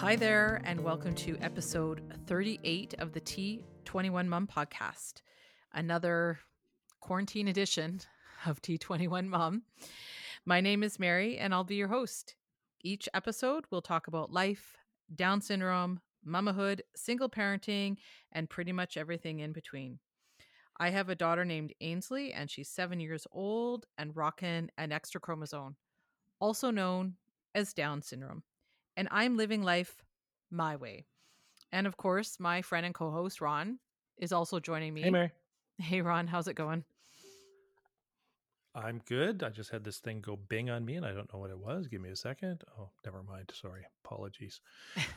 Hi there, and welcome to episode 38 of the T21 Mom podcast, another quarantine edition of T21 Mom. My name is Mary, and I'll be your host. Each episode, we'll talk about life, Down syndrome, mamahood, single parenting, and pretty much everything in between. I have a daughter named Ainsley, and she's seven years old and rocking an extra chromosome, also known as Down syndrome. And I'm living life my way. And of course, my friend and co host, Ron, is also joining me. Hey, Mary. Hey, Ron, how's it going? I'm good. I just had this thing go bing on me and I don't know what it was. Give me a second. Oh, never mind. Sorry. Apologies.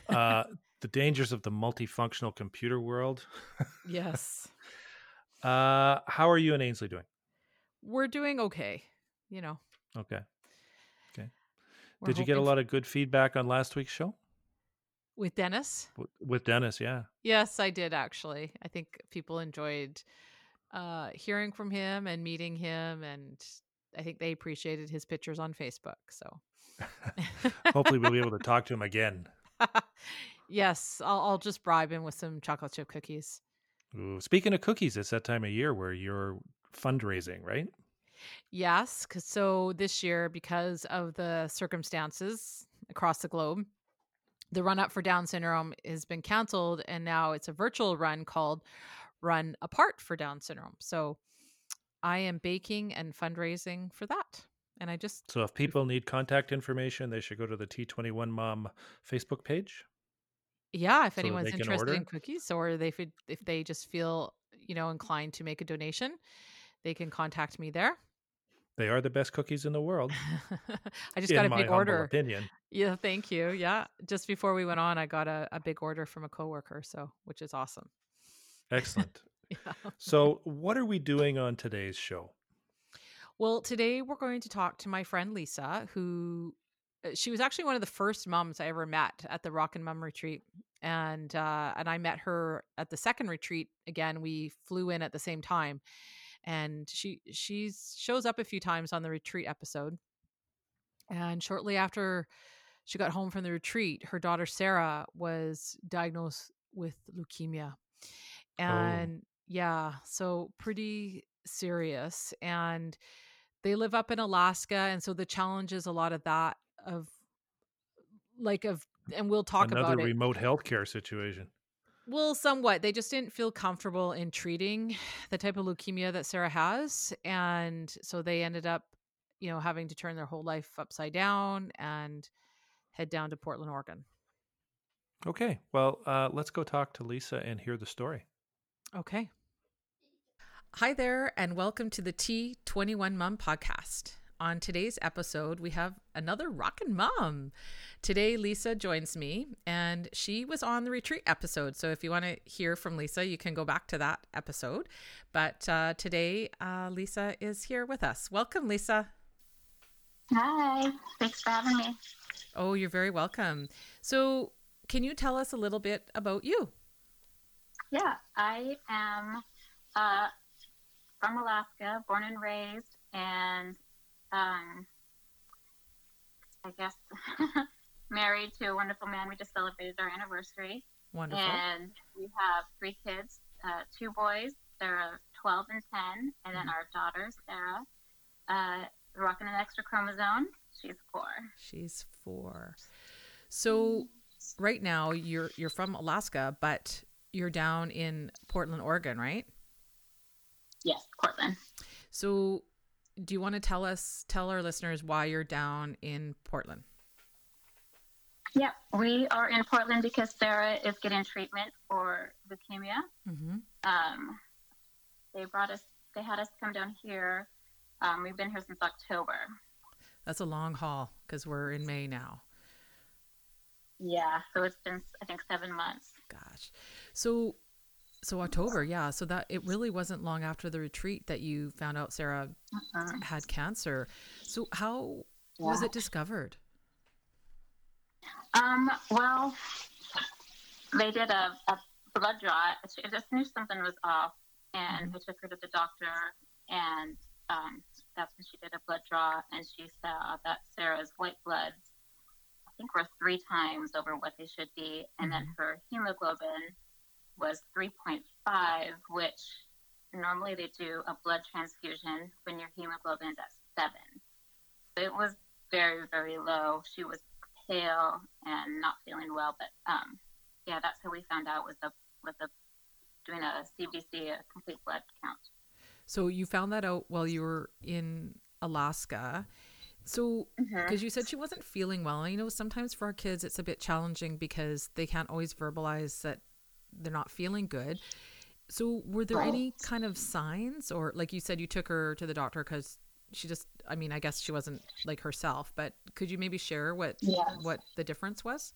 Uh, the dangers of the multifunctional computer world. yes. Uh, how are you and Ainsley doing? We're doing okay. You know. Okay. Okay. We're Did you get a lot of good feedback on last week's show with Dennis? With Dennis? Yeah. Yes, I did actually. I think people enjoyed uh, hearing from him and meeting him, and I think they appreciated his pictures on Facebook. So, Hopefully, we'll be able to talk to him again. yes, I'll, I'll just bribe him with some chocolate chip cookies. Ooh, speaking of cookies, it's that time of year where you're fundraising, right? Yes, 'cause- so this year, because of the circumstances across the globe, the run up for Down syndrome has been canceled, and now it's a virtual run called Run Apart for Down syndrome. So I am baking and fundraising for that. And I just, So if people need contact information, they should go to the T21 Mom Facebook page. yeah, if So anyone's interested in cookies or they could, if they just feel, you know, inclined to make a donation, they can contact me there. They are the best cookies in the world, I just got a big order. opinion. Yeah, thank you. Yeah, just before we went on, I got a, a big order from a coworker, so which is awesome. Excellent. Yeah. So, what are we doing on today's show? Well, today we're going to talk to my friend Lisa, who uh, she was actually one of the first moms I ever met at the Rockin' Mom retreat, and uh, and I met her at the second retreat. Again, we flew in at the same time, and she she shows up a few times on the retreat episode. And shortly after she got home from the retreat, her daughter Sarah was diagnosed with leukemia. Oh. And yeah, so pretty serious. And they live up in Alaska. And so the challenge is a lot of that of like of and we'll talk Another about it. remote healthcare situation. Well, somewhat. They just didn't feel comfortable in treating the type of leukemia that Sarah has. And so they ended up, you know, having to turn their whole life upside down and head down to Portland, Oregon. Okay, well, uh, let's go talk to Lisa and hear the story. Okay. Hi there, and welcome to the T21 Mom podcast. On today's episode, we have another rockin' mom. Today, Lisa joins me, and she was on the retreat episode. So, if you want to hear from Lisa, you can go back to that episode. But uh, today, uh, Lisa is here with us. Welcome, Lisa. Hi, thanks for having me. Oh, you're very welcome. So, can you tell us a little bit about you? Yeah, I am uh, from Alaska, born and raised, and um, I guess married to a wonderful man. We just celebrated our anniversary, Wonderful. and we have three kids: uh, two boys, they're 12 and 10, and then our daughter Sarah, uh, rocking an extra chromosome. She's four. She's four. So right now you're you're from Alaska, but you're down in Portland, Oregon, right? Yes, Portland. So do you want to tell us tell our listeners why you're down in Portland? Yep, we are in Portland because Sarah is getting treatment for leukemia. Mm-hmm. Um, they brought us, they had us come down here. Um, we've been here since October. That's a long haul because we're in May now. Yeah, so it's been, I think, seven months. Gosh. So so October, yeah. So that it really wasn't long after the retreat that you found out Sarah Mhm. had cancer. So how was it discovered? Um, well, they did a, a blood draw. She just knew something was off, and we took her to the doctor, and um, that's when she did a blood draw, and she saw that Sarah's white bloods, I think were three times over what they should be, and then her hemoglobin was 3.5, which normally they do a blood transfusion when your hemoglobin is at seven. It was very, very low. She was pale and not feeling well, but um, yeah, that's how we found out with the with the doing a CBC, a complete blood count. So you found that out while you were in Alaska. So, because Mhm. you said she wasn't feeling well, I know sometimes for our kids it's a bit challenging because they can't always verbalize that they're not feeling good. So, were there Right. any kind of signs, or like you said, you took her to the doctor because she just, I mean, I guess she wasn't like herself, but could you maybe share what Yeah. what the difference was?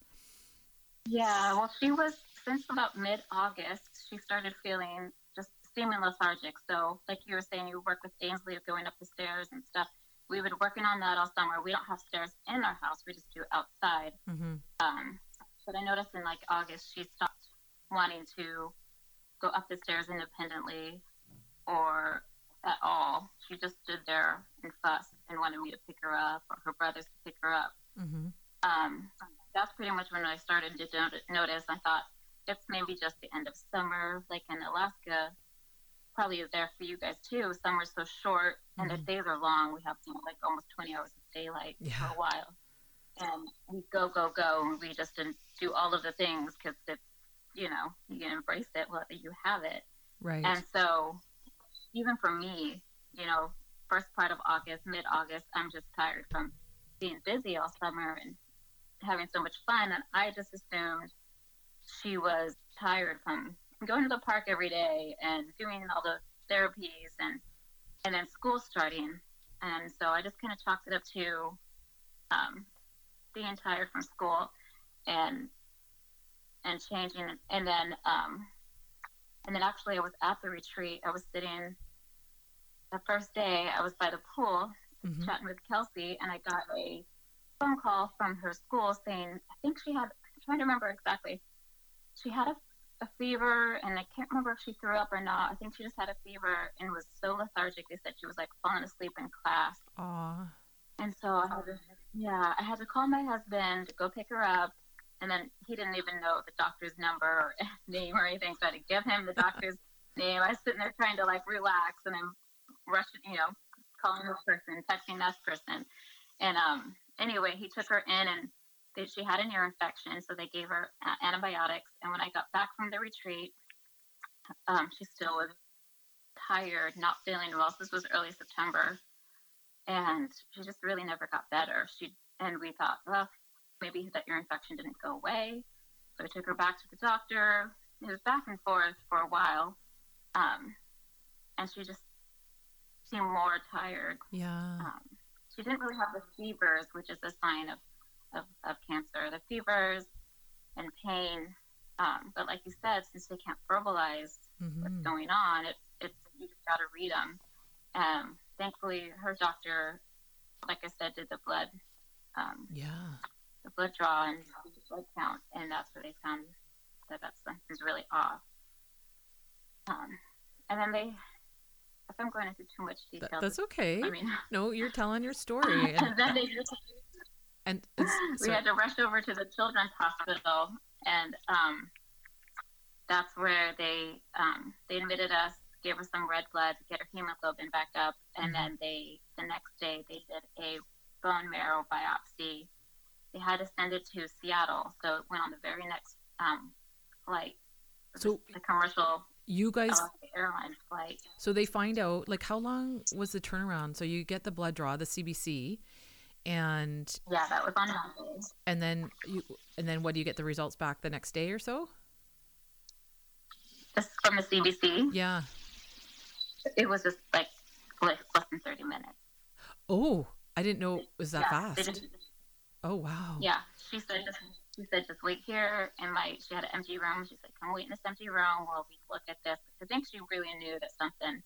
Yeah, well, she was since about mid August. She started feeling just seeming lethargic. So, like you were saying, you work with Ainsley of going up the stairs and stuff. We've been working on that all summer. We don't have stairs in our house; we just do outside. Mm-hmm. Um, but I noticed in like August, she stopped wanting to go up the stairs independently or at all. She just stood there and fussed and wanted me to pick her up or her brothers to pick her up Mm-hmm. um, that's pretty much when I started to notice. I thought it's maybe just the end of summer, like in Alaska. Probably is there for you guys too. Summer's so short and the Mhm. days are long. We have you know, like almost 20 hours of daylight Yeah. for a while. And we go, go, go. And we just didn't do all of the things because it's, you know, you can embrace it whether you have it. Right. And so, even for me, you know, first part of August, mid August, I'm just tired from being busy all summer and having so much fun. And I just assumed she was tired from going to the park every day and doing all the therapies and and then school starting. And so I just kind of chalked it up to um, being tired from school and and changing. And then um, and then actually, I was at the retreat. I was sitting the first day. I was by the pool Mhm. chatting with Kelsey, and I got a phone call from her school saying, I think she had. I'm trying to remember exactly. She had a, a fever, and I can't remember if she threw up or not. I think she just had a fever and was so lethargic. They said she was like falling asleep in class. Aw. And so I had to, yeah, I had to call my husband to go pick her up. And then he didn't even know the doctor's number or name or anything. So I had to give him the doctor's name. I was sitting there trying to like relax and I'm rushing, you know, calling this person, texting this person. And um, anyway, he took her in and they, she had an ear infection. So they gave her uh, antibiotics. And when I got back from the retreat, um, she still was tired, not feeling well. This was early September and she just really never got better. She and we thought, well, maybe that ear infection didn't go away. So I took her back to the doctor. It was back and forth for a while, um, and she just seemed more tired. Yeah. Um, she didn't really have the fevers, which is a sign of of, of cancer. The fevers and pain, um, but like you said, since they can't verbalize what's Mm-hmm. going on. It's it's you just got to read them. Um, thankfully, her doctor, like I said, did the blood um, Yeah. The blood draw and the blood count, and that's where they found that that something's really off. Um, and then they, if I'm going into too much Th- detail, that's okay. I mean, No, you're telling your story. And, and then they just and we sorry. had to rush over to the children's hospital, and um, that's where they um, they admitted us, gave us some red blood to get her hemoglobin back up, and Mhm. then they the next day they did a bone marrow biopsy. They had to send it to Seattle, so it went on the very next um, flight. So- the commercial you guys, Alaska Airlines flight. so they find out, like, how long was the turnaround? So you get the blood draw, the CBC, and Yeah, that was on Monday. and then you and then what do you get the results back the next day or so? This is from the CBC. Yeah. It was just like less, less than thirty minutes. Oh, I didn't know it was that yeah, fast. Oh wow. Yeah, she said just she said just wait here and my she had an empty room. She said come wait in this empty room while we look at this. because I think she really knew that something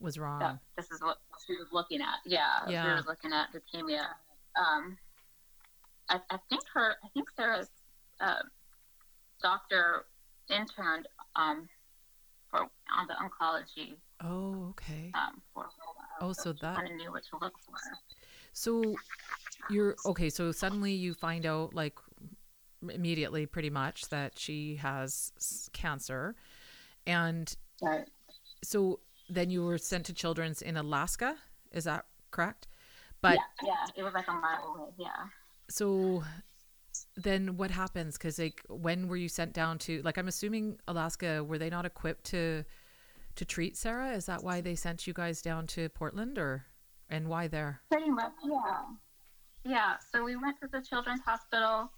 Was wrong. that this is what she was looking at. Yeah, she Yeah. was looking at leukemia. Um, I, I think her I think Sarah's uh, doctor interned um for on the oncology Oh, okay. um for a while. Oh, so that kind of knew what to look for. So you're okay. So suddenly you find out, like immediately, pretty much, that she has cancer, and Right. so then you were sent to Children's in Alaska. Is that correct? But yeah, yeah, it was like a mile away. Yeah. so then what happens? Because like, when were you sent down to? Like, I'm assuming Alaska. Were they not equipped to to treat Sarah? Is that why they sent you guys down to Portland, or and why there? Pretty much, yeah. Yeah, so we went to the children's hospital.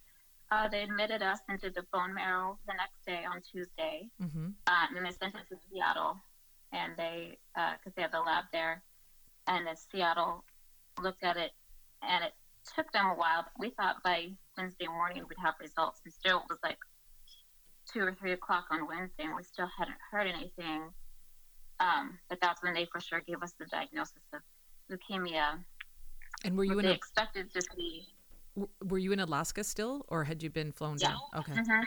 Uh, they admitted us and did the bone marrow the next day on Tuesday. Mm-hmm. Uh, and they sent us to Seattle, and they, because they have the lab there, and then Seattle looked at it, and it took them a while. But we thought by Wednesday morning we'd have results, and still it was like two or three o'clock on Wednesday, and we still hadn't heard anything. Um, but that's when they for sure gave us the diagnosis of leukemia. And were you in a expected to see. Were you in Alaska still, or had you been flown Yeah. down? Okay. Mhm.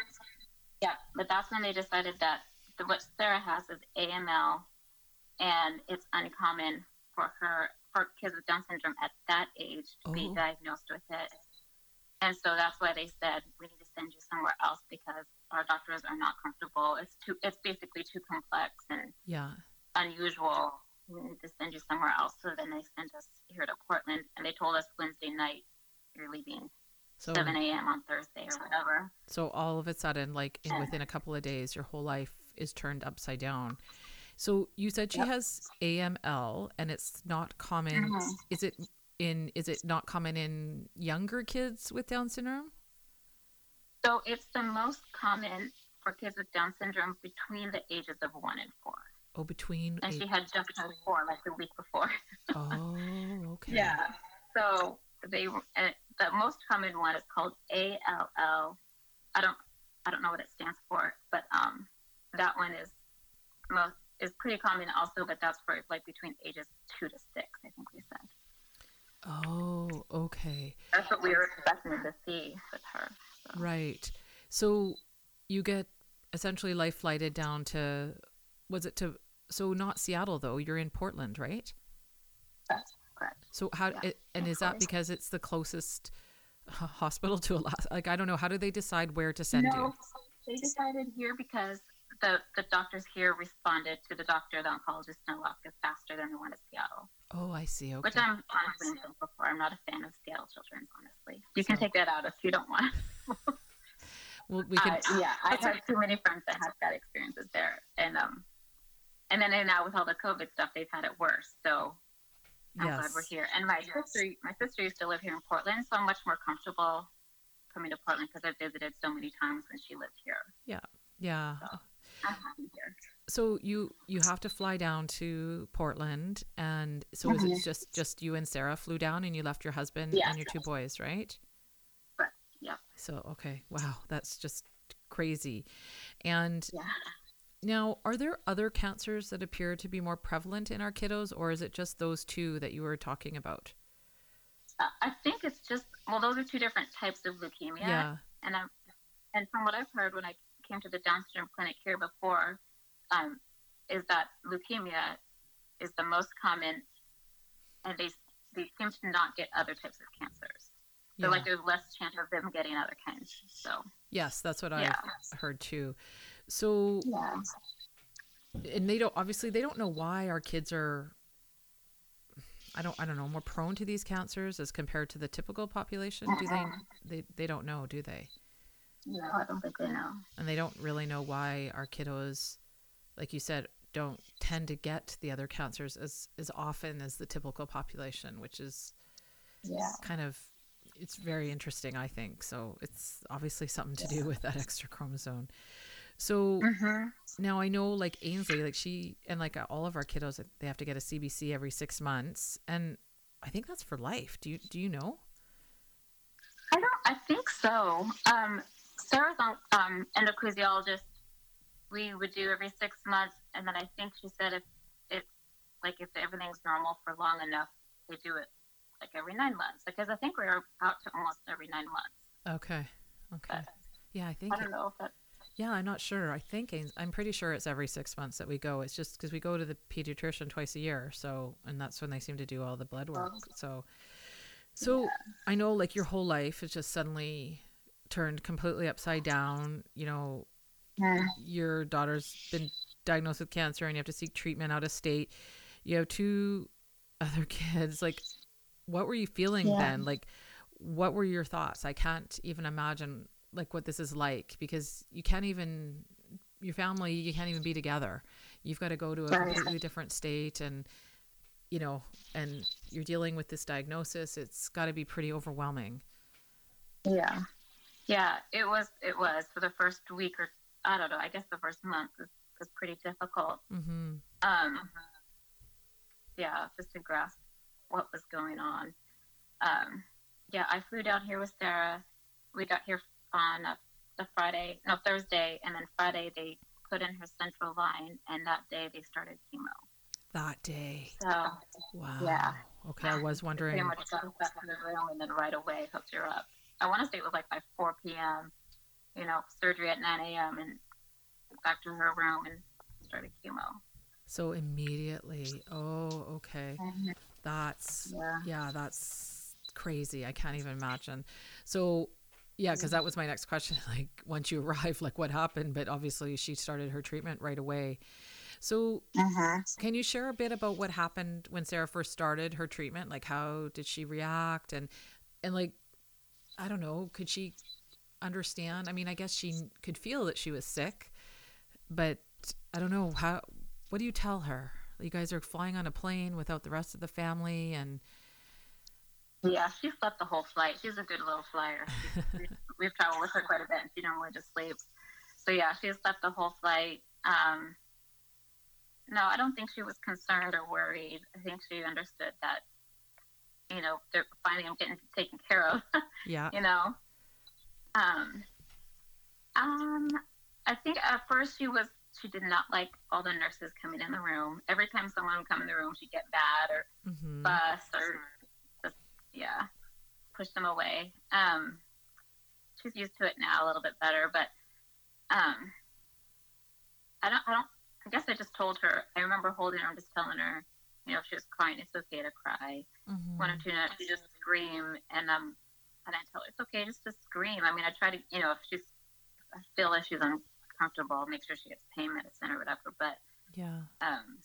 Yeah, but that's when they decided that the, what Sarah has is AML, and it's uncommon for her for kids with Down syndrome at that age to be Oh. diagnosed with it. And so that's why they said we need to send you somewhere else because our doctors are not comfortable. It's too. It's basically too complex and Yeah. unusual. We need to send you somewhere else. So then they sent us here to Portland, and they told us Wednesday night you're leaving So 7 a.m. on Thursday or whatever. so all of a sudden, like in within a couple of days, your whole life is turned upside down. So you said she Yep. has AML, and it's not common. Mhm. Is it in? Is it not common in younger kids with Down syndrome? So it's the most common for kids with Down syndrome between the ages of one and four. Oh, between. And eight- she had just turned four like the week before. oh, okay. Yeah. So they uh, the most common one is called ALL. I don't I don't know what it stands for, but um that one is most is pretty common also, but that's for like between ages two to six. I think we said Oh, okay. that's what we were expecting to see with her. So. Right. So you get essentially life flighted down to was it to so not Seattle though, you're in Portland, right? That's correct. So how Yeah, it, and is that because it's the closest hospital to Alaska? Like I don't know, how do they decide where to send no, you? they decided here because the, the doctors here responded to the doctor, the oncologist in Alaska, faster than the one at Seattle. Oh, I see. Okay. Which I'm honestly for. I'm not a fan of Seattle Children's, honestly. You can take that out if you don't want. well, we can Uh, yeah, I have too many friends that have bad experiences there, and um, and then now with all the COVID stuff, they've had it worse. So I'm glad we're here. And my sister, my sister used to live here in Portland, so I'm much more comfortable coming to Portland because I've visited so many times when she lived here. Yeah. I'm happy here. So you you have to fly down to Portland and so is Mhm. it just just you and Sarah flew down and you left your husband Yes. and your two boys, right? Correct. Yep. So okay. Wow, that's just crazy. And Yeah. Now, are there other cancers that appear to be more prevalent in our kiddos, or is it just those two that you were talking about? Uh, I think it's just well, those are two different types of leukemia. Yeah. and I'm, and from what I've heard when I came to the Down syndrome clinic here before, um, is that leukemia is the most common, and they they seem to not get other types of cancers. So yeah. like there's less chance of them getting other kinds. So yes, that's what yeah, I've heard too. So, yeah, and they don't obviously they don't know why our kids are. I don't. I don't know. More prone to these cancers as compared to the typical population. Do they? Uh-huh. They they don't know, do they? no, I don't think they know. And they don't really know why our kiddos, like you said, don't tend to get the other cancers as as often as the typical population, which is Yeah, kind of it's very interesting i think so it's obviously something to do with that extra chromosome so hmm now i know like ainsley like she and like all of our kiddos they have to get a cbc every six months and i think that's for life do you do you know I don't. I think so. Um, Sarah's on, um, endocrinologist. We would do every six months, and then I think she said if it's like if everything's normal for long enough, they do it like every nine months. Because I think we're out to almost every nine months. okay okay But yeah i think I don't know if that's yeah i'm not sure i think i'm pretty sure it's every six months that we go it's just because we go to the pediatrician twice a year so and that's when they seem to do all the blood work Oh. so So I know like your whole life is just suddenly turned completely upside down. You know, Mm. your daughter's been diagnosed with cancer and you have to seek treatment out of state. You have two other kids. Like, what were you feeling Yeah. then? Like, what were your thoughts? I can't even imagine like what this is like because you can't even your family you can't even be together. You've got to go to a completely different state and you know, and you're dealing with this diagnosis. It's got to be pretty overwhelming. Yeah. Yeah, it was it was for the first week or I don't know, I guess the first month was, was pretty difficult. mm-hmm. Um yeah, just to grasp what was going on. Um yeah, I flew down here with Sarah. We got here on a, the Friday, no Thursday, and then Friday they put in her central line, and that day they started chemo. That day. So Wow. Yeah. Okay, I was wondering. pretty much got back to the room and then right away hooked her up. I want to say it was like by 4 p.m. You know, surgery at 9 a.m. and back to her room and started chemo. So immediately. Oh, okay. Mm-hmm. That's Yeah. yeah, that's crazy. I can't even imagine. So yeah, because that was my next question. Like once you arrived, like what happened? But obviously she started her treatment right away. So Mm-hmm. can you share a bit about what happened when Sarah first started her treatment? Like how did she react and and like I don't know, could she understand? I mean, I guess she could feel that she was sick, but I don't know how what do you tell her? You guys are flying on a plane without the rest of the family and Yeah, she slept the whole flight. She's a good little flyer. We've traveled with her quite a bit, and she normally just sleeps. So yeah, she slept the whole flight. Um, no, I don't think she was concerned or worried. I think she understood that, you know, they're finally I'm getting taken care of. yeah. you know. Um, um, I think at first she was she did not like all the nurses coming in the room. Every time someone would come in the room, she'd get mad or Mhm. fuss or yeah, push them away. Um, she's used to it now a little bit better, but um, I don't I don't I guess I just told her. I remember holding her and just telling her, you know, if she was crying, it's okay to cry Mhm. one or two nights she just scream and um and I tell her it's okay just to scream. I mean I try to you know if she's I feel like she's uncomfortable, make sure she gets pain medicine or whatever. But Yeah. um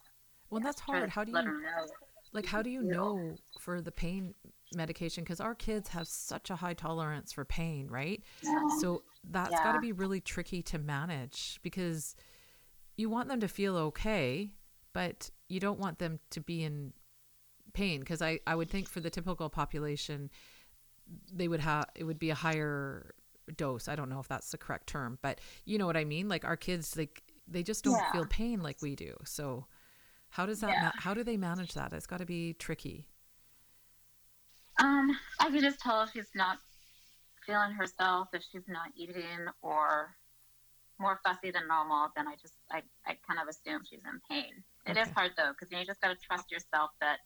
Well, yeah, that's hard. How do let you her know. like how do you know for the pain medication cuz our kids have such a high tolerance for pain, right? Yeah. So that's got to be really tricky to manage because you want them to feel okay, but you don't want them to be in pain because I, I would think for the typical population they would have it would be a higher dose. I don't know if that's the correct term, but you know what I mean? Like our kids like they just don't Yeah. feel pain like we do. So how does that Yeah. ma- how do they manage that? It's got to be tricky. Um, I can just tell if she's not feeling herself, if she's not eating or more fussy than normal, then I just I, I kind of assume she's in pain. It is Okay. hard though, because you just got to trust yourself that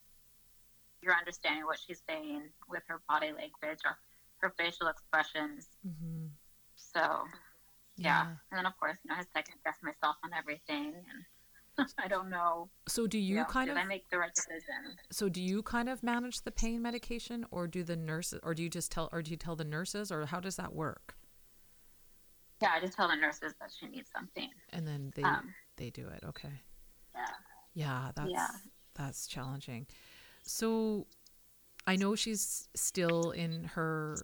you're understanding what she's saying with her body language or her facial expressions. Mhm. So yeah, and then of course, you know, I second guess myself on everything, and I don't know. So do you know, kind did of I make the right decision? So do you kind of manage the pain medication or do the nurses or do you just tell or do you tell the nurses or how does that work? Yeah, I just tell the nurses that she needs something. And then they Um, they do it. Okay. yeah. Yeah, that's Yeah. that's challenging. So I know she's still in her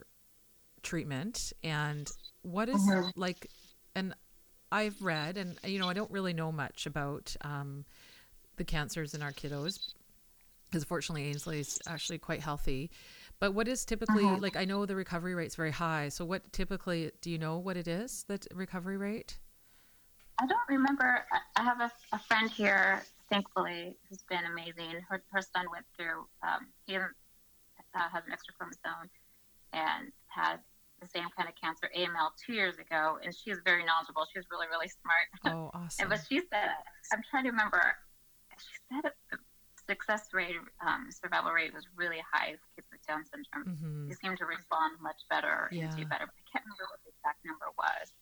treatment and what is Mhm. like and I've read and you know I don't really know much about um, the cancers in our kiddos because fortunately Ainsley's actually quite healthy. But what is typically Mhm. like I know the recovery rate's very high. So what typically do you know what it is that recovery rate? I don't remember. I- I have a, a friend here, thankfully, who's been amazing. Her, her son went through, um, he uh, has an extra chromosome and had the same kind of cancer, AML, two years ago. And she was very knowledgeable. She's really, really smart. Oh, awesome. And, awesome. but she said, I'm trying to remember, she said the success rate, um, survival rate was really high with kids with Down syndrome. Mhm. They seem to respond much better Yeah. and do better. But I can't remember what the exact number was.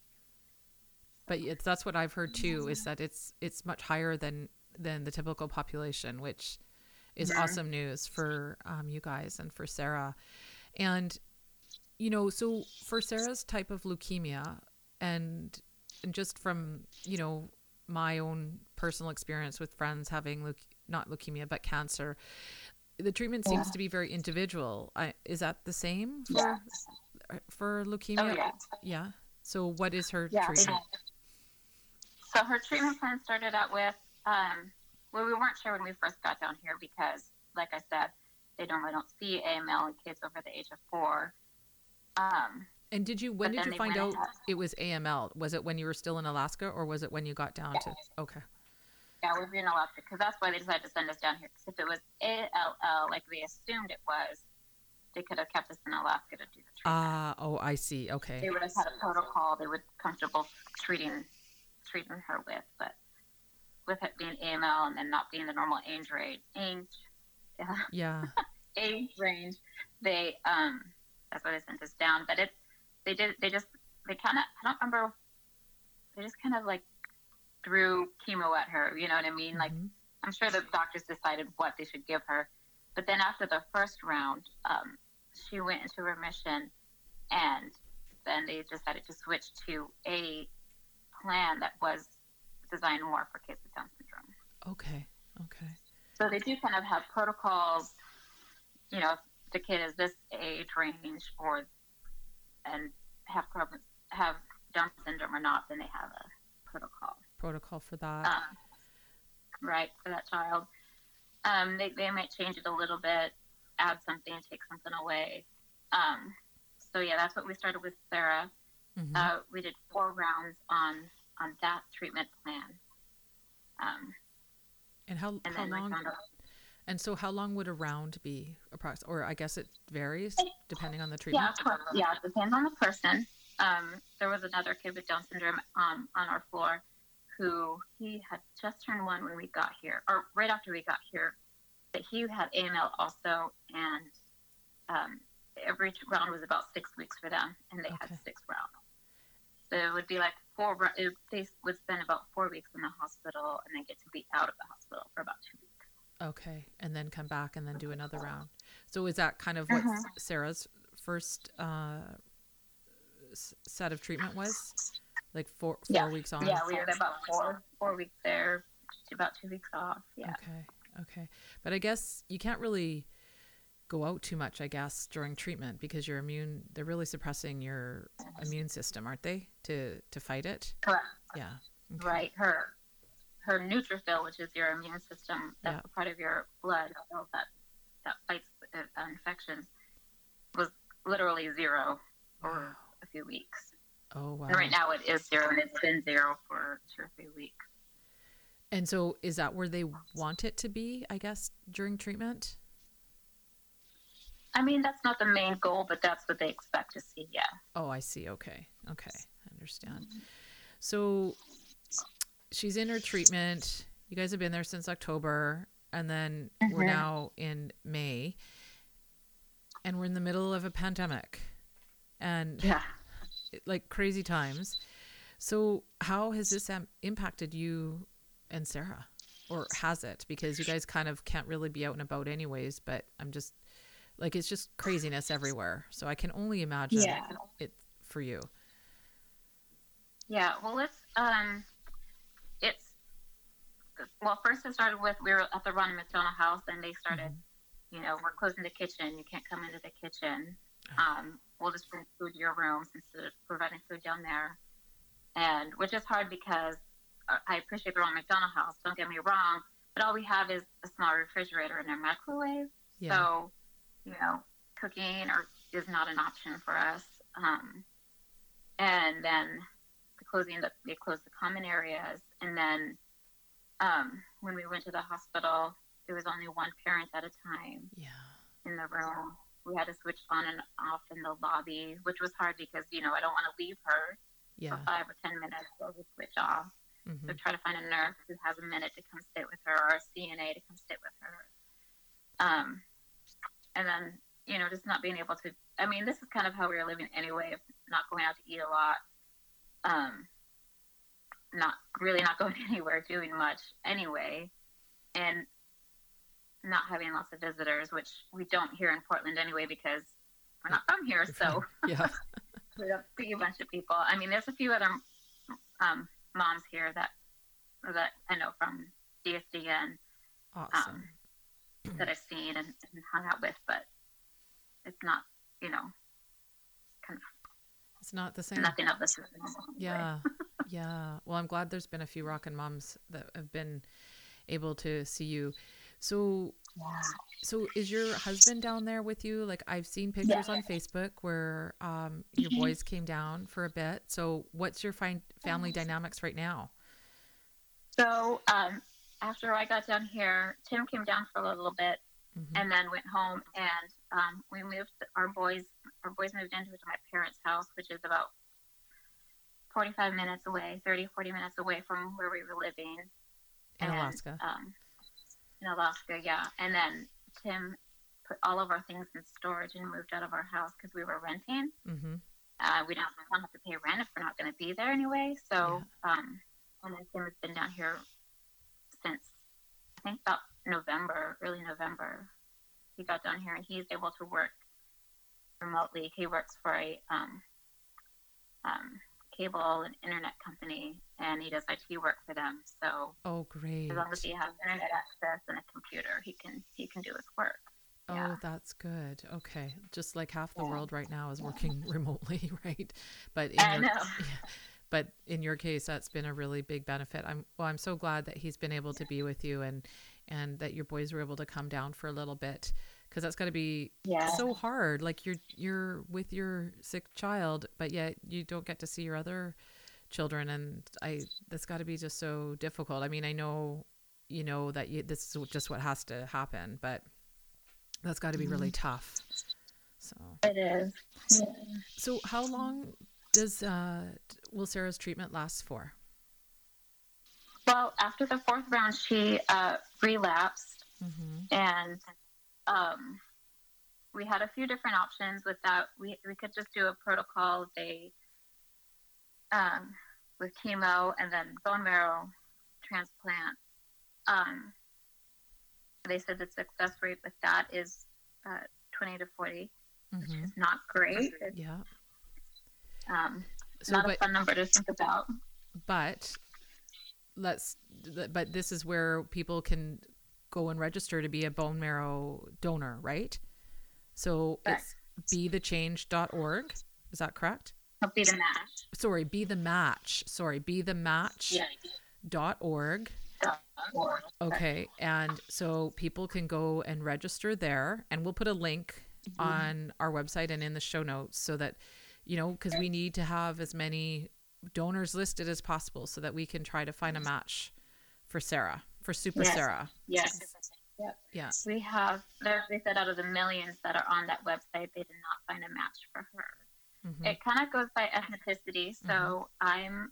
But it's that's what I've heard too is that it's it's much higher than than the typical population, which is Mhm. awesome news for um, you guys and for Sarah. And you know, so for Sarah's type of leukemia, and and just from you know my own personal experience with friends having leuke- not leukemia but cancer, the treatment seems Yeah. to be very individual. I, is that the same for Yeah. for Oh leukemia? yeah. Yeah. So what is her Yeah. treatment? So her treatment plan started out with, um, well, we weren't sure when we first got down here because, like I said, they normally don't see AML in kids over the age of four. Um, And did you when did you find out ahead. it was AML? Was it when you were still in Alaska or was it when you got down to Okay. yeah, we were in Alaska because that's why they decided to send us down here. Because if it was ALL, like they assumed it was, they could have kept us in Alaska to do the treatment. Ah, oh, I see. Okay. they would have had a protocol they would comfortable treating treating her with, but with it being AML and then not being the normal age range, age, yeah, Yeah. age range, they um that's why they sent us down. But it they did they just they kind of I don't remember they just kind of like threw chemo at her. You know what I mean? Like Mhm. I'm sure the doctors decided what they should give her. But then after the first round, um, she went into remission, and then they decided to switch to a plan that was designed more for kids with Down syndrome. Okay. Okay. So they do kind of have protocols. You know, if the kid is this age range, or and have have Down syndrome or not, then they have a protocol. Protocol for that. um, right for that child. Um, they, they might change it a little bit, add something, take something away. Um, so yeah, that's what we started with Sarah. Mhm. Uh, we did four rounds on on that treatment plan. Um, and how and how long and so how long would a round be approx or I guess it varies depending on the Yeah, treatment. tw- yeah, it depends on the person. Um, there was another kid with Down syndrome um, on our floor who he had just turned one when we got here, or right after we got here. But he had AML also, and um, every round was about six weeks for them, and they Okay. had six rounds. So it would be like four. It, they would spend about four weeks in the hospital, and then get to be out of the hospital for about two weeks. Okay. And then come back and then do another round. So is that kind of what Mhm. Sarah's first uh set of treatment was? Like four four Yeah. weeks on? Yeah, we were about four four weeks there, about two weeks off. Yeah. Okay. Okay. But I guess you can't really go out too much, I guess, during treatment because your immune they're really suppressing your immune system, aren't they? To to fight it? Correct. Yeah. Okay. right her her neutrophil which is your immune system that's Yeah. part of your blood that that fights uh, infections was literally zero for a few weeks Oh wow. and right now it is zero and it's been zero for two or three weeks And so is that where they want it to be, I guess, during treatment? i mean that's not the main goal but that's what they expect to see yeah Oh, I see. Okay. Okay. I understand. So she's in her treatment. You guys have been there since October, and then we're Mhm. now in May, and we're in the middle of a pandemic and yeah like crazy times. So, how has this um, impacted you and Sarah? Or has it? Because you guys kind of can't really be out and about, anyways, but I'm just like, it's just craziness everywhere. So, I can only imagine Yeah. it for you. Yeah, well, it's um, well. First, it started with we were at the Ronald McDonald House, and they started, you know, we're closing the kitchen. You can't come into the kitchen. Um, we'll just bring food to your rooms instead of providing food down there, and which is hard because uh, I appreciate the Ronald McDonald House. Don't get me wrong, but all we have is a small refrigerator and a microwave. Yeah. So, you know, cooking or is not an option for us. Um, and then the closing, the, they closed the common areas. And then um, when we went to the hospital, there was only one parent at a time yeah. in the room. We had to switch on and off in the lobby, which was hard because, you know, I don't want to leave her Yeah. for five or 10 minutes So we switch off. hmm So try to find a nurse who has a minute to come sit with her or a CNA to come sit with her. Um, and then, you know, just not being able to, I mean, this is kind of how we were living anyway, of not going out to eat a lot. Um, not really not going anywhere, doing much anyway. And not having lots of visitors, which we don't here in Portland anyway because we're not from here. So yeah. we don't see a bunch of people. I mean, there's a few other um, moms here that that I know from DSD and Awesome. um, that I've seen and, and hung out with, but it's not, you know, kind of it's not the same. nothing of this. Yeah. yeah. Well, I'm glad there's been a few rockin' moms that have been able to see you. So, Yeah. so is your husband down there with you? Like I've seen pictures on Facebook where um, your Mm-hmm. boys came down for a bit. So, what's your fi- family dynamics right now? So um, after I got down here, Tim came down for a little bit Mhm. and then went home and um, we moved our boys our boys moved into my parents' house, which is about 45 minutes away, 30, 40 minutes away from where we were living. In and, Alaska. Um, in Alaska, yeah. And then Tim put all of our things in storage and moved out of our house because we were renting. Mm-hmm. Uh, we don't, don't have to pay rent if we're not going to be there anyway. So, um, and then Tim has been down here since I think about November, early November. He got down here and he's able to work remotely. He works for a um, um, cable and internet company, and he does IT work for them. So Oh, great. as long as he has internet access and a computer, he can he can do his work. Oh, yeah. that's good. Okay. Just like half the Yeah. world right now is working remotely, right? But in I your, know. but in your case, that's been a really big benefit. I'm well. I'm so glad that he's been able to be with you and and that your boys were able to come down for a little bit because that's got to be Yeah. so hard. Like you're you're with your sick child, but yet you don't get to see your other children, and I that's got to be just so difficult. I mean, I know you know that you, this is just what has to happen, but that's got to be really tough. So. It is. So how long does uh will Sarah's treatment last for? Well, after the fourth round, she uh, relapsed, Mm-hmm. and um, we had a few different options with that. We we could just do a protocol day um, with chemo and then bone marrow transplant. Um, they said the success rate with that is uh, 20 to 40, which Mm-hmm. is not great. It's Yeah. um, So, not a but fun number to think about. but let's but this is where people can go and register to be a bone marrow donor, right? So Correct. it's bethechange.org. Is that correct? It'll be the match. Sorry, be the match. Sorry, be the match dot org. Okay. And so people can go and register there, and we'll put a link mm-hmm. on our website and in the show notes so that, you know, because we need to have as many donors listed as possible so that we can try to find a match for Sarah, for Super Yes. Sarah. Yes. Yeah. We have, they said out of the millions that are on that website, they did not find a match for her. Mhm. It kind of goes by ethnicity. So I'm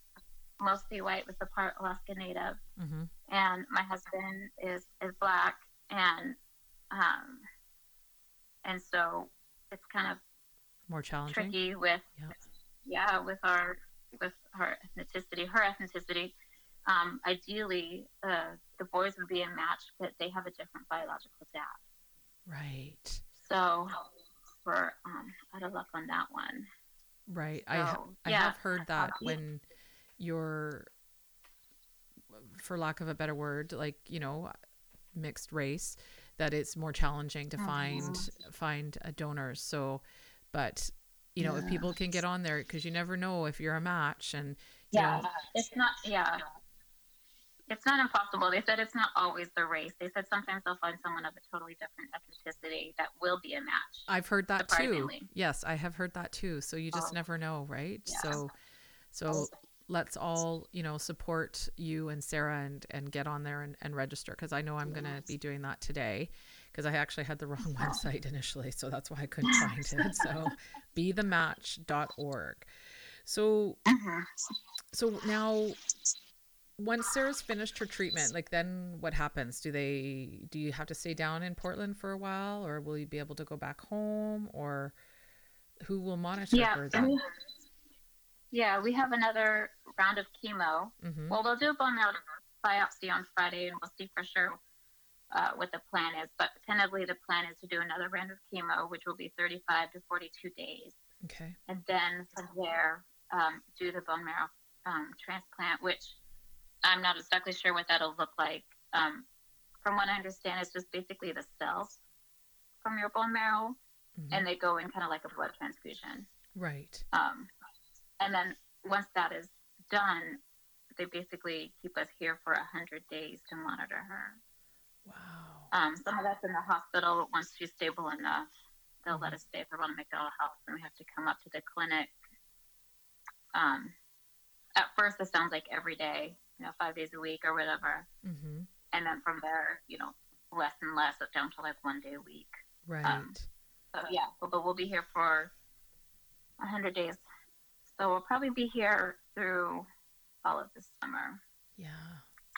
mostly white with a part Alaska Native, Mhm. and my husband is, is black. And, um, and so it's kind of More challenging. tricky with, Yeah. yeah, with our, with her ethnicity, her ethnicity. Um, ideally, uh, the boys would be a match, but they have a different biological dad. Right. So we're um, out of luck on that one. Right. I So, I yeah. have heard that Um, when you're for lack of a better word, like, you know, mixed race, that it's more challenging to find Mm-hmm. find a donor. So but you know, if people can get on there because you never know if you're a match and Yeah, know, it's not. Yeah, it's not impossible. They said it's not always the race. They said sometimes they'll find someone of a totally different ethnicity that will be a match. I've heard that too. Yes, I have heard that too. So you just Oh. never know, right? Yeah. So so let's all, you know, support you and Sarah and and get on there and, and register because I know I'm going to be doing that today because I actually had the wrong website initially, so that's why I couldn't find it. So bethematch.org. So Mhm. so now once Sarah's finished her treatment, like then what happens? Do they do you have to stay down in Portland for a while or will you be able to go back home or who will monitor Yeah. her then? Yeah, we have another round of chemo. hmm Well, they'll do a bone marrow biopsy on Friday, and we'll see for sure uh, what the plan is, but tentatively the plan is to do another round of chemo, which will be 35 to 42 days, Okay. and then from there um, do the bone marrow um, transplant, which I'm not exactly sure what that'll look like. Um, from what I understand, it's just basically the cells from your bone marrow, Mhm. and they go in kind of like a blood transfusion. Right. Um, and then once that is done, they basically keep us here for 100 days to monitor her. Wow. Um, some of us in the hospital, once she's stable enough, they'll let us stay at the Ronald McDonald House, and we have to come up to the clinic. Um, at first, it sounds like every day, you know, five days a week or whatever, Mm-hmm. and then from there, you know, less and less, up down to like one day a week. Right. So yeah, but, but we'll be here for 100 days, so we'll probably be here through all of this summer. yeah.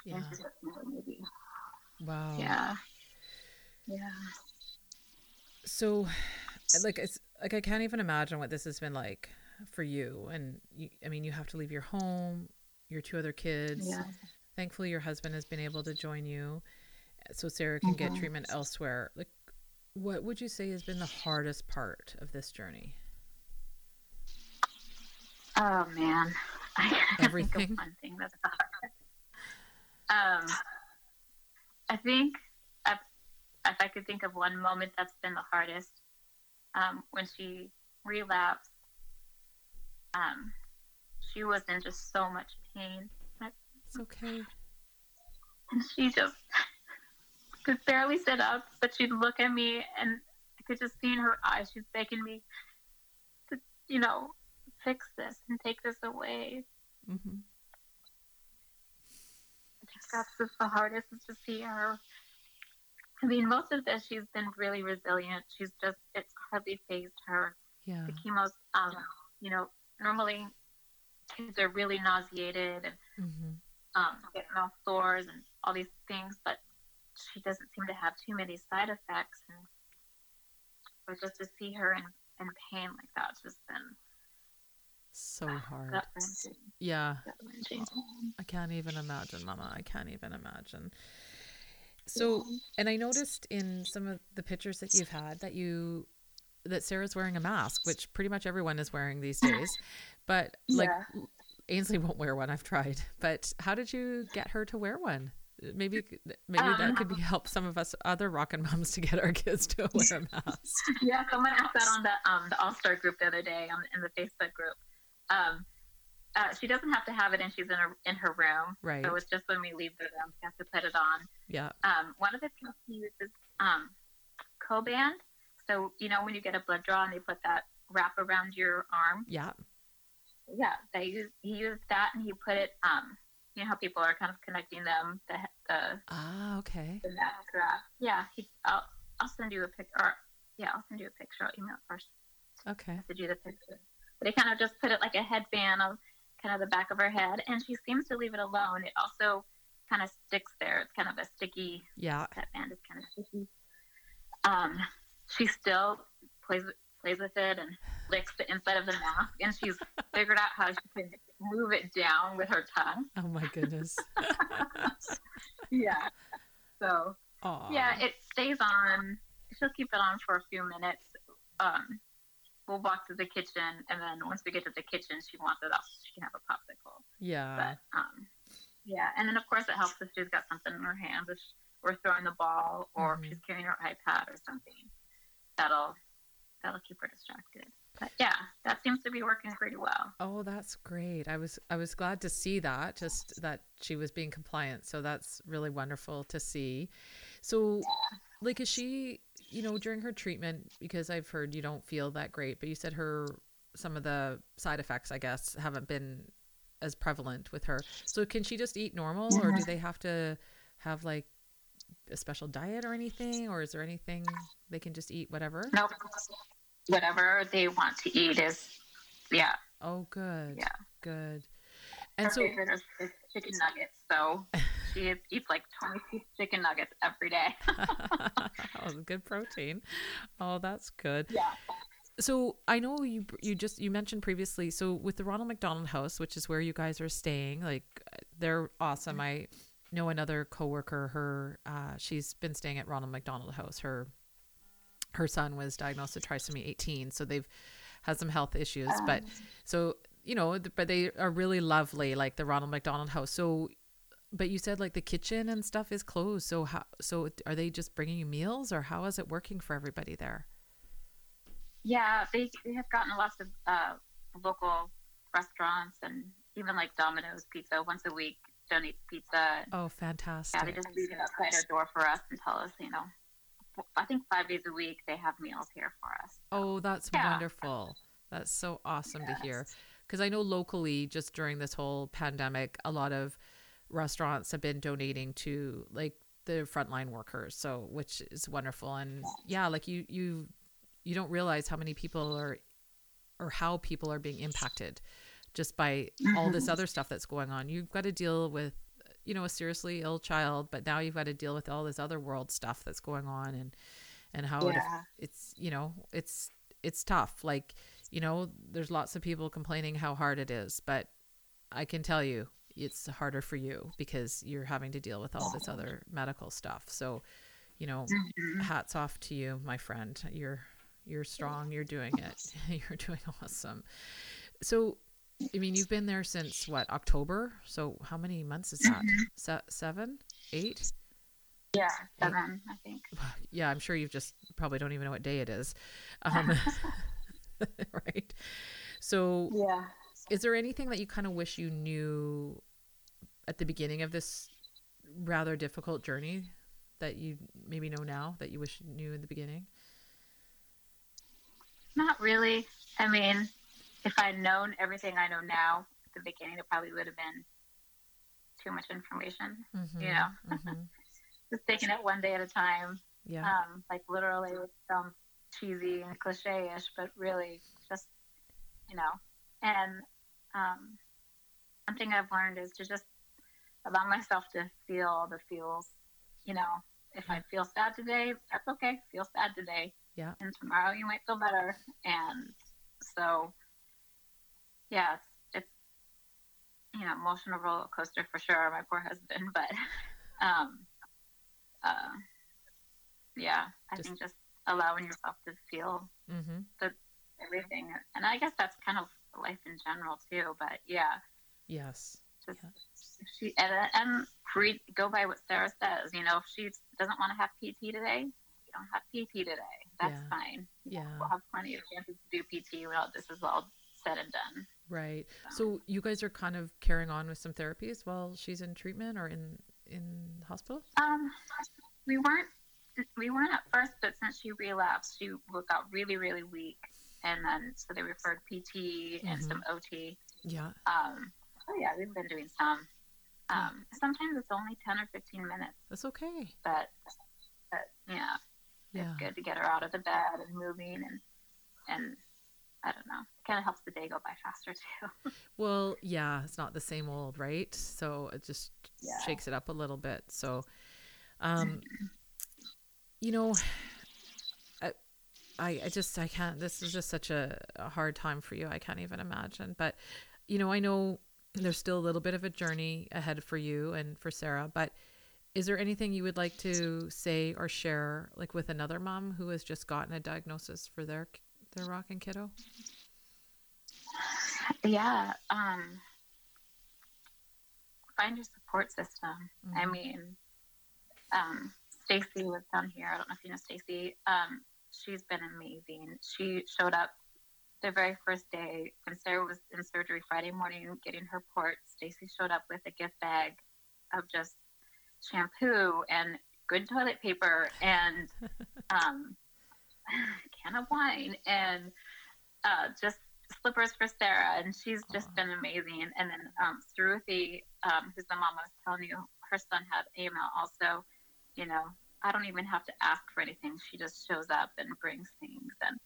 Yeah. The summer, maybe. Wow. Yeah. Yeah. So, like, it's like I can't even imagine what this has been like for you. And you, I mean, you have to leave your home, your two other kids. Yeah. Thankfully, your husband has been able to join you, so Sarah can get Mhm. treatment elsewhere. Like, what would you say has been the hardest part of this journey? Oh man, I think Everything? of one thing that's hard. Um, I think if, if I could think of one moment that's been the hardest, um, when she relapsed, um, she was in just so much pain, It's okay. and she just could barely sit up, but she'd look at me, and I could just see in her eyes she's begging me to, you know, fix this and take this away. Mm-hmm. I think that's just the hardest is to see her. I mean, most of this, she's been really resilient. She's just, it's hardly fazed her. Yeah. The chemo's, um, you know, normally kids are really nauseated and Mm-hmm. um, get mouth sores and all these things, but she doesn't seem to have too many side effects. And but just to see her in, in pain like that, it's just been So hard. Yeah. I can't even imagine, Mama. I can't even imagine. So, and I noticed in some of the pictures that you've had that you that Sarah's wearing a mask, which pretty much everyone is wearing these days. But like Yeah. Ainsley won't wear one. I've tried. But how did you get her to wear one? Maybe maybe Um, that could be help some of us other rockin' moms to get our kids to wear a mask. yeah, someone asked that on the um, the All Star group the other day on in the Facebook group. Um, uh, she doesn't have to have it, and she's in her in her room. Right. So it's just when we leave the room, she has to put it on. Yeah. Um, one of the people uses um, Coband. So you know when you get a blood draw and they put that wrap around your arm. Yeah. Yeah, they use he used that and he put it. Um, you know how people are kind of connecting them the the Ah, okay. the mask wrap. Yeah, he. I'll I'll send you a pic. Or yeah, I'll send you a picture. I'll email it first. Okay. to do the picture. But he kind of just put it like a headband of kind of the back of her head, and she seems to leave it alone. It also kind of sticks there. It's kind of a sticky. Yeah. That band is kind of sticky. Um, she still plays plays with it and licks the inside of the mask, and she's figured out how she can move it down with her tongue. Oh my goodness. Yeah. So Aw. Yeah, it stays on. She'll keep it on for a few minutes. Um, we'll walk to the kitchen, and then once we get to the kitchen, she wants it off so she can have a popsicle. Yeah. But um, yeah, and then of course it helps if she's got something in her hands, if we're throwing the ball, or Mhm. if she's carrying her iPad or something. That'll that'll keep her distracted. But yeah, that seems to be working pretty well. Oh, that's great. I was I was glad to see that, just that she was being compliant. So that's really wonderful to see. So like is she, you know, during her treatment because I've heard you don't feel that great, but you said her some of the side effects, I guess, haven't been as prevalent with her. So can she just eat normal or do they have to have like a special diet or anything or is there anything they can just eat whatever? Nope. Whatever they want to eat is, yeah. Oh, good. Yeah. Good. Her And so favorite is, is chicken nuggets, so she eats like 20 chicken nuggets every day. oh, good protein. Oh, that's good. Yeah. So I know you you just you mentioned previously. So with the Ronald McDonald House, which is where you guys are staying, like they're awesome. I know another coworker. Her uh, she's been staying at Ronald McDonald House. Her her son was diagnosed with trisomy 18, so they've had some health issues. but Um, so you know, but they are really lovely, like the Ronald McDonald House. So, but you said like the kitchen and stuff is closed. So how? So are they just bringing you meals, or how is it working for everybody there? Yeah, they, they have gotten lots of uh, local restaurants and even like Domino's Pizza once a week donates pizza. Oh, fantastic! Yeah, they just leave it outside our door for us and tell us, you know, I think five days a week they have meals here for us. Oh, that's Yeah. wonderful. That's so awesome to hear. Because I know locally, just during this whole pandemic, a lot of restaurants have been donating to like the frontline workers. So, which is wonderful. And yeah, like you, you, you don't realize how many people are, or how people are being impacted just by all this mm-hmm. other stuff that's going on. You've got to deal with, you know, a seriously ill child, but now you've got to deal with all this other world stuff that's going on and, and how it it's you know it's it's tough. Like you know there's lots of people complaining how hard it is but i can tell you it's harder for you because you're having to deal with all this other medical stuff. So you know Mhm. hats off to you my friend. You're you're strong. You're doing it. you're doing awesome. So i mean you've been there since what october so how many months is that Se- seven eight Yeah, seven, I think. yeah, I'm sure you've just probably don't even know what day it is. Um, right. So, Yeah. is there anything that you kind of wish you knew at the beginning of this rather difficult journey that you maybe know now that you wish you knew in the beginning? Not really. I mean, if I'd known everything I know now at the beginning, it probably would have been too much information. Mm-hmm. Yeah. hmm Just taking it one day at a time. Yeah. Um, like literally it sounds cheesy and cliche-ish, but really just, you know. And um, one thing I've learned is to just allow myself to feel all the feels. You know, if I feel sad today, that's okay. Feel sad today. Yeah. And tomorrow you might feel better. And so, yeah, it's, you know, emotional roller coaster for sure. My poor husband, but um, uh, yeah, I Just- think just allowing yourself to feel hmm everything, and I guess that's kind of life in general too. But yeah, Yes. just Yeah. she and, and read, go by what Sarah says. You know, if she doesn't want to have PT today, you don't have PT today. That's Yeah. fine. Yeah. We'll have plenty of chances to do PT when all this is all said and done. Right. So you guys are kind of carrying on with some therapies while she's in treatment or in in hospital? Um, we weren't we weren't at first, but since she relapsed, she got really really weak, and then so they referred PT and Mhm. some OT. Yeah. Um, oh yeah, we've been doing some. Um, sometimes it's only ten or fifteen minutes, That's okay. but but yeah, Yeah. it's good to get her out of the bed and moving and and I don't know, kind of helps the day go by faster too. Well, yeah, it's not the same old, right? So it just Yeah. shakes it up a little bit. So, um, you know, I, I, I just, I can't. This is just such a, a hard time for you. I can't even imagine. But, you know, I know there's still a little bit of a journey ahead for you and for Sarah. But is there anything you would like to say or share, like with another mom who has just gotten a diagnosis for their their rocking kiddo? Yeah, um, find your support system. I Mhm. mean, um, Stacy was down here. I don't know if you know Stacy. Um, she's been amazing. She showed up the very first day when Sarah was in surgery Friday morning getting her port. Stacy showed up with a gift bag of just shampoo and good toilet paper and um, can of wine and uh, just slippers for Sarah, and she's just Aw. been amazing. And then um, Ruthie, um, who's the mom I was telling you, her son had AML also. You know, I don't even have to ask for anything; she just shows up and brings things. And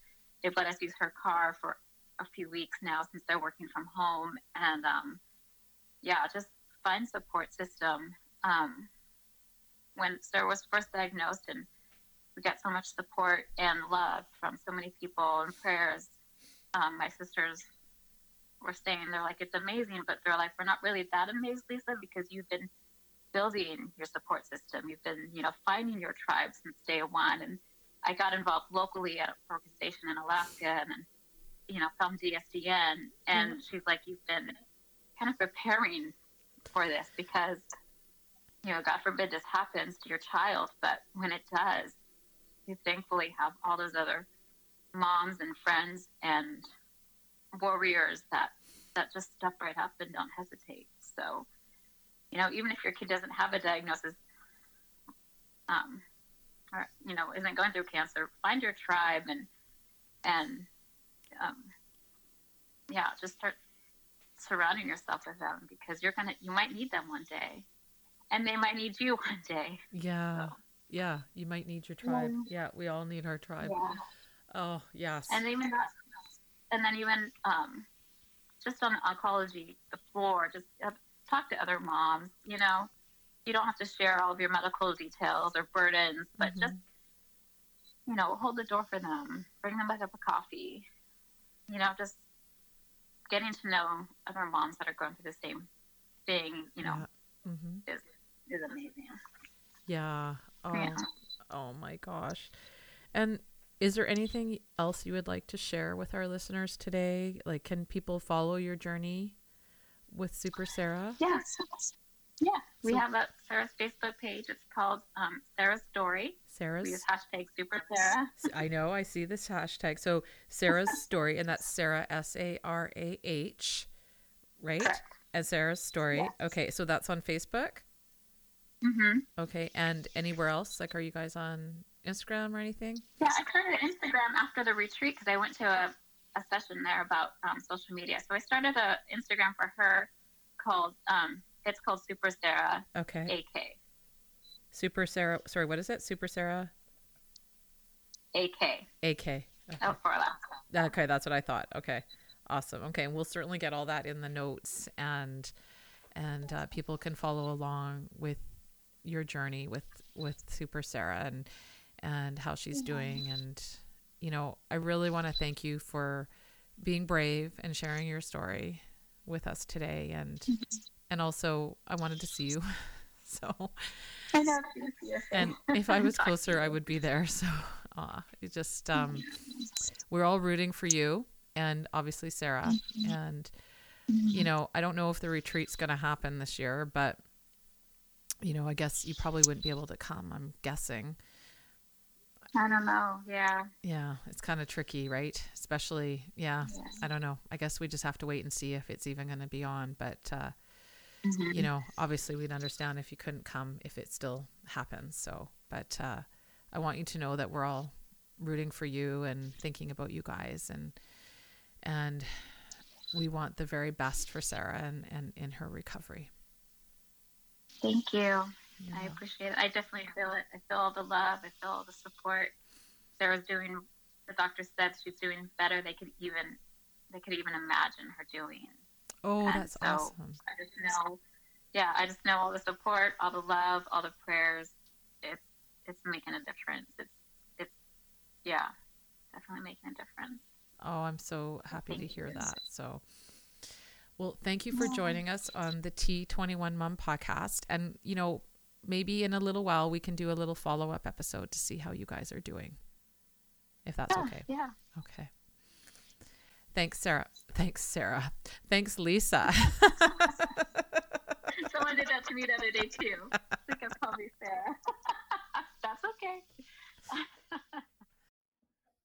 they've let us use her car for a few weeks now since they're working from home. And um, yeah, just find support system. Um, when Sarah was first diagnosed, and we got so much support and love from so many people and prayers um, my sisters were saying they're like it's amazing but they're like we're not really that amazed lisa because you've been building your support system. You've been, you know, finding your tribe since day one. And I got involved locally at a organization in Alaska and you know, from DSDN. And mm. she's like, you've been kind of preparing for this because, you know, God forbid this happens to your child. But when it does, you thankfully have all those other moms and friends and warriors that that just step right up and don't hesitate. So, you know, even if your kid doesn't have a diagnosis, um, or you know, isn't going through cancer, find your tribe and and um, yeah, just start surrounding yourself with them because you're gonna you might need them one day, and they might need you one day. Yeah, so. yeah, you might need your tribe. Yeah, we all need our tribe. Yeah. Oh yes. And even that, and then even um, just on oncology, the floor, just talk to other moms. You know, you don't have to share all of your medical details or burdens, but mm-hmm. just you know, hold the door for them, bring them a cup of coffee. You know, just getting to know other moms that are going through the same thing. You know, yeah. mm-hmm. is is amazing. Yeah. Oh, yeah. oh my gosh. And is there anything else you would like to share with our listeners today? Like, can people follow your journey with Super Sarah? Yes. Yeah, we so, have a Sarah's Facebook page. It's called um, Sarah's Story. Sarah's. We use hashtag Super Sarah. I know. I see this hashtag. So Sarah's Story, and that's Sarah S A R A H, right? Correct. And Sarah's Story. Yes. Okay, so that's on Facebook. Mm-hmm. Okay, and anywhere else? Like, are you guys on Instagram or anything? Yeah, I started Instagram after the retreat because I went to a, a session there about um, social media. So I started a Instagram for her called um, it's called Super Sarah. Okay. AK. Super Sarah. Sorry, what is it? Super Sarah. AK. AK. Okay. Oh, for Alaska. Okay, that's what I thought. Okay, awesome. Okay, and we'll certainly get all that in the notes, and and uh, people can follow along with your journey with with Super Sarah and and how she's doing. And, you know, I really want to thank you for being brave and sharing your story with us today. And, and also, I wanted to see you. so, I know. and if I was closer, I would be there. So, uh, it just, um, we're all rooting for you and obviously Sarah. And, you know, I don't know if the retreat's going to happen this year, but you know, I guess you probably wouldn't be able to come, I'm guessing. I don't know. Yeah. Yeah, it's kind of tricky, right? Especially, yeah, yes. I don't know. I guess we just have to wait and see if it's even going to be on. But, uh, mm-hmm. you know, obviously we'd understand if you couldn't come if it still happens. So, but uh, I want you to know that we're all rooting for you and thinking about you guys and and we want the very best for Sarah and, and in her recovery. Thank you. I appreciate it. I definitely feel it. I feel all the love. I feel all the support. Sarah's doing. The doctor said she's doing better. They could even, they could even imagine her doing. Oh, and that's so awesome. I just know. Yeah, I just know all the support, all the love, all the prayers. It's it's making a difference. It's it's yeah, definitely making a difference. Oh, I'm so happy Thank to hear you. that. So. Well, thank you for joining us on the T21 Mom podcast. And, you know, maybe in a little while we can do a little follow up episode to see how you guys are doing. If that's yeah, okay. Yeah. Okay. Thanks, Sarah. Thanks, Sarah. Thanks, Lisa. Someone did that to me the other day too. I think I called me Sarah. that's okay.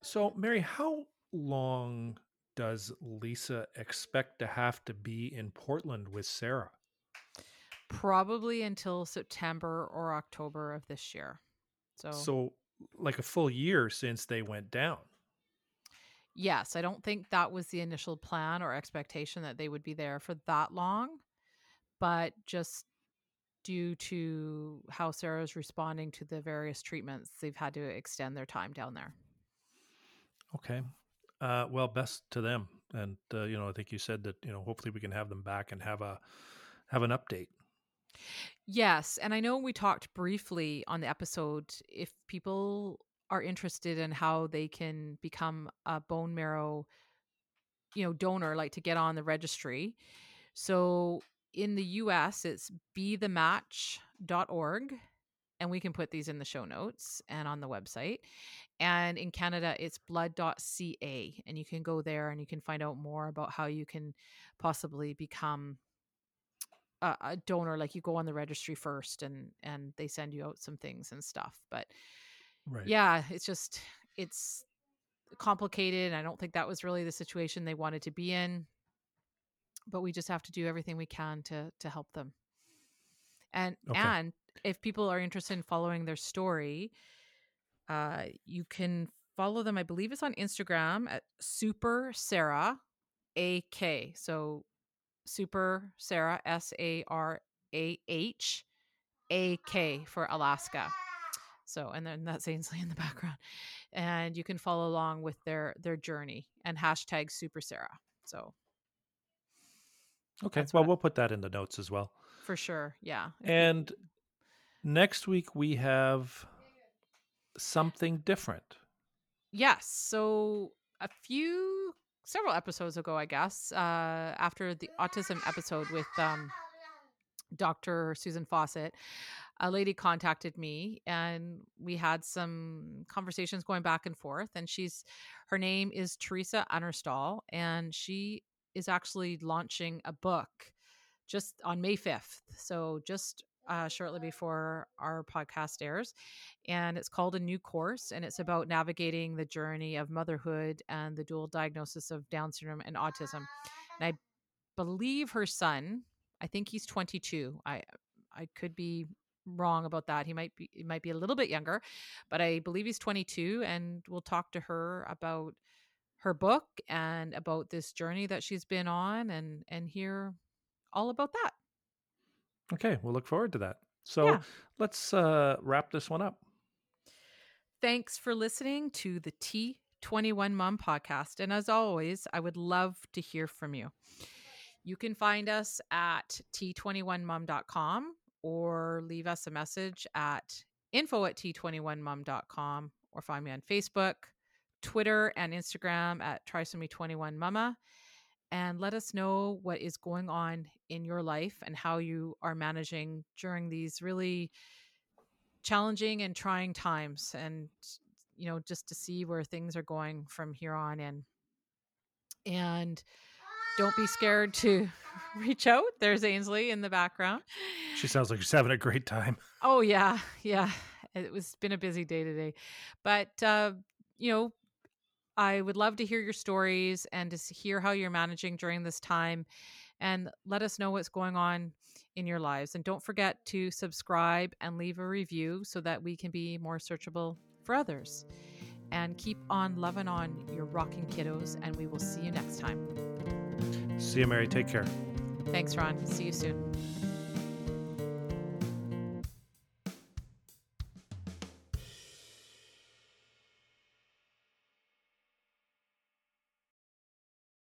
so, Mary, how long does Lisa expect to have to be in Portland with Sarah? Probably until September or October of this year. So, so like a full year since they went down. Yes, I don't think that was the initial plan or expectation that they would be there for that long, but just due to how Sarah's responding to the various treatments, they've had to extend their time down there. Okay. Uh, well, best to them, and uh, you know, I think you said that you know, hopefully we can have them back and have a have an update. Yes, and I know we talked briefly on the episode if people are interested in how they can become a bone marrow you know donor like to get on the registry. So in the US, it's bethematch.org. And we can put these in the show notes and on the website. And in Canada, it's blood.ca. And you can go there and you can find out more about how you can possibly become a, a donor. Like you go on the registry first and and they send you out some things and stuff. But Right. yeah, it's just it's complicated. I don't think that was really the situation they wanted to be in. But we just have to do everything we can to to help them. And Okay. and if people are interested in following their story, uh, you can follow them. I believe it's on Instagram at Super Sarah AK. So Super Sarah S A R A H A K for Alaska. So and then that's Ainsley in the background, and you can follow along with their their journey and hashtag Super Sarah. So Okay. Well, we'll put that in the notes as well. for sure, yeah. And next week we have something different. Yes. So a few several episodes ago, I guess, uh, after the autism episode with um, Dr. Susan Fawcett, a lady contacted me and we had some conversations going back and forth. And she's her name is Teresa Unnerstall, and she is actually launching a book just on May 5th. So just uh, shortly before our podcast airs and it's called a new course and it's about navigating the journey of motherhood and the dual diagnosis of down syndrome and autism and i believe her son i think he's 22 i i could be wrong about that he might be he might be a little bit younger but i believe he's 22 and we'll talk to her about her book and about this journey that she's been on and and hear all about that Okay. We'll look forward to that. So Yeah. let's uh, wrap this one up. Thanks for listening to the T21 Mom podcast. And as always, I would love to hear from you. You can find us at t21mom.com or leave us a message at info at t21mom.com or find me on Facebook, Twitter, and Instagram at trisomy21mama. And let us know what is going on in your life and how you are managing during these really challenging and trying times and you know just to see where things are going from here on in. And don't be scared to reach out. There's ainsley in the background. She sounds like she's having a great time. oh yeah yeah. It was been a busy day today. But uh you know i would love to hear your stories and to hear how you're managing during this time and let us know what's going on in your lives. And don't forget to subscribe and leave a review so that we can be more searchable for others. And keep on loving on your rocking kiddos and we will see you next time. See you, Mary. Take care. thanks ron. See you soon